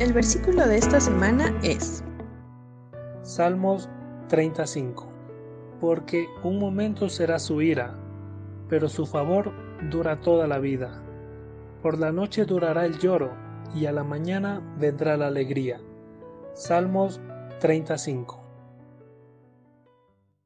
El versículo de esta semana es Salmos 35. Porque un momento será su ira, pero su favor dura toda la vida. Por la noche durará el lloro, y a la mañana vendrá la alegría. Salmos 35.